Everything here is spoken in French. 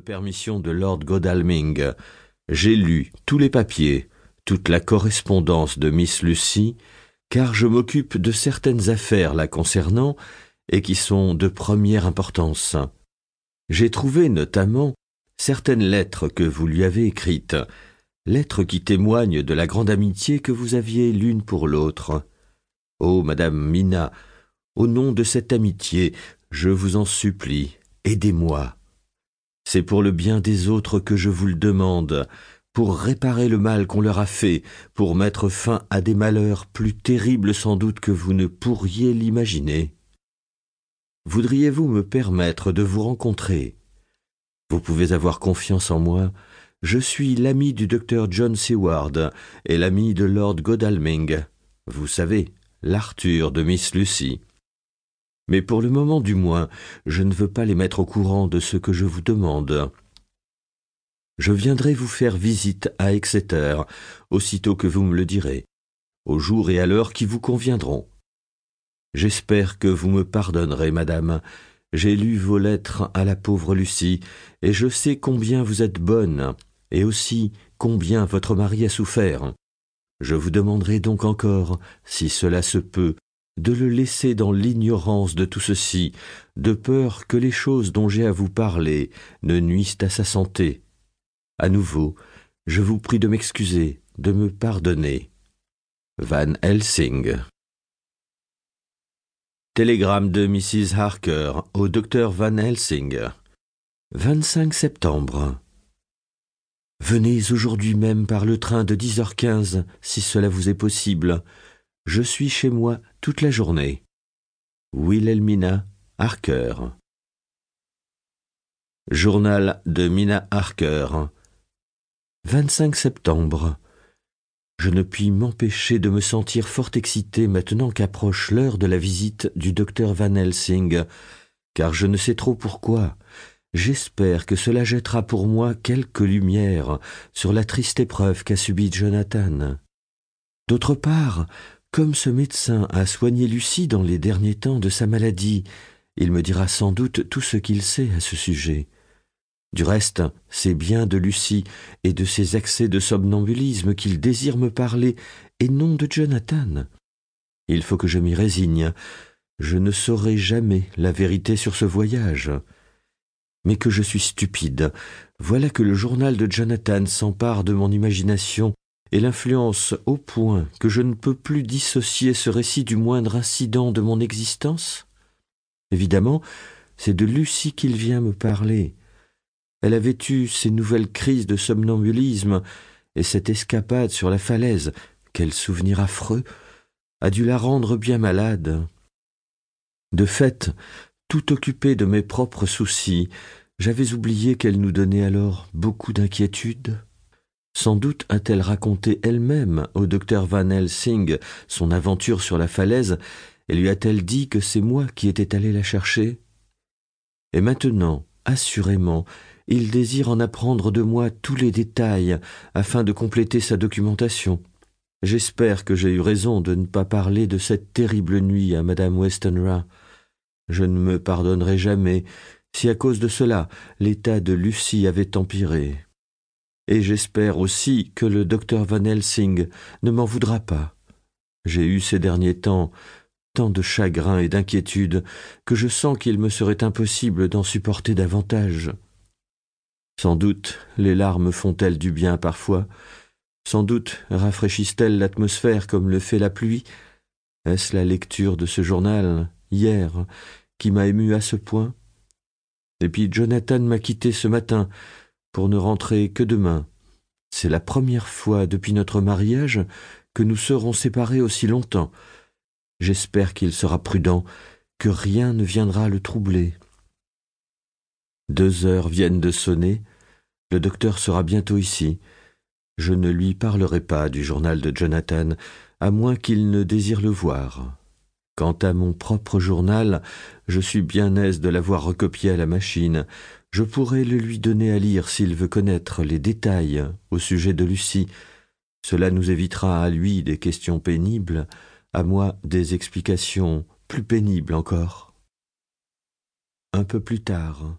permission de Lord Godalming, j'ai lu tous les papiers, toute la correspondance de Miss Lucy, car je m'occupe de certaines affaires la concernant et qui sont de première importance. J'ai trouvé notamment certaines lettres que vous lui avez écrites, lettres qui témoignent de la grande amitié que vous aviez l'une pour l'autre. Oh, madame Mina, au nom de cette amitié, je vous en supplie, aidez-moi. C'est pour le bien des autres que je vous le demande, pour réparer le mal qu'on leur a fait, pour mettre fin à des malheurs plus terribles sans doute que vous ne pourriez l'imaginer. Voudriez-vous me permettre de vous rencontrer? Vous pouvez avoir confiance en moi. Je suis l'ami du docteur John Seward et l'ami de Lord Godalming. Vous savez, l'Arthur de Miss Lucy. Mais pour le moment du moins, je ne veux pas les mettre au courant de ce que je vous demande. Je viendrai vous faire visite à Exeter, aussitôt que vous me le direz, au jour et à l'heure qui vous conviendront. J'espère que vous me pardonnerez, madame. J'ai lu vos lettres à la pauvre Lucie, et je sais combien vous êtes bonne, et aussi combien votre mari a souffert. Je vous demanderai donc encore, si cela se peut, de le laisser dans l'ignorance de tout ceci, de peur que les choses dont j'ai à vous parler ne nuisent à sa santé. À nouveau, je vous prie de m'excuser, de me pardonner. Van Helsing. Télégramme de Mrs. Harker au docteur Van Helsing. 25 septembre. Venez aujourd'hui même par le train de 10h15, si cela vous est possible. Je suis chez moi toute la journée. Wilhelmina Harker. Journal de Mina Harker. 25 septembre. Je ne puis m'empêcher de me sentir fort excité maintenant qu'approche l'heure de la visite du docteur Van Helsing, car je ne sais trop pourquoi. J'espère que cela jettera pour moi quelque lumière sur la triste épreuve qu'a subie Jonathan. D'autre part, comme ce médecin a soigné Lucie dans les derniers temps de sa maladie, il me dira sans doute tout ce qu'il sait à ce sujet. Du reste, c'est bien de Lucie et de ses accès de somnambulisme qu'il désire me parler, et non de Jonathan. Il faut que je m'y résigne. Je ne saurai jamais la vérité sur ce voyage. Mais que je suis stupide. Voilà que le journal de Jonathan s'empare de mon imagination et l'influence au point que je ne peux plus dissocier ce récit du moindre incident de mon existence? Évidemment, c'est de Lucie qu'il vient me parler. Elle avait eu ces nouvelles crises de somnambulisme et cette escapade sur la falaise, quel souvenir affreux, a dû la rendre bien malade. De fait, tout occupé de mes propres soucis, j'avais oublié qu'elle nous donnait alors beaucoup d'inquiétude. Sans doute a-t-elle raconté elle-même au docteur Van Helsing son aventure sur la falaise, et lui a-t-elle dit que c'est moi qui étais allé la chercher? Et maintenant, assurément, il désire en apprendre de moi tous les détails afin de compléter sa documentation. J'espère que j'ai eu raison de ne pas parler de cette terrible nuit à madame Westenra. Je ne me pardonnerai jamais si à cause de cela l'état de Lucie avait empiré et j'espère aussi que le docteur Van Helsing ne m'en voudra pas. J'ai eu ces derniers temps tant de chagrin et d'inquiétude que je sens qu'il me serait impossible d'en supporter davantage. Sans doute les larmes font-elles du bien parfois, sans doute rafraîchissent-elles l'atmosphère comme le fait la pluie. Est-ce la lecture de ce journal, hier, qui m'a ému à ce point? Et puis Jonathan m'a quitté ce matin, pour ne rentrer que demain. C'est la première fois depuis notre mariage que nous serons séparés aussi longtemps. J'espère qu'il sera prudent, que rien ne viendra le troubler. Deux heures viennent de sonner. Le docteur sera bientôt ici. Je ne lui parlerai pas du journal de Jonathan, à moins qu'il ne désire le voir. Quant à mon propre journal, je suis bien aise de l'avoir recopié à la machine. Je pourrais le lui donner à lire s'il veut connaître les détails au sujet de Lucie. Cela nous évitera à lui des questions pénibles, à moi des explications plus pénibles encore. Un peu plus tard,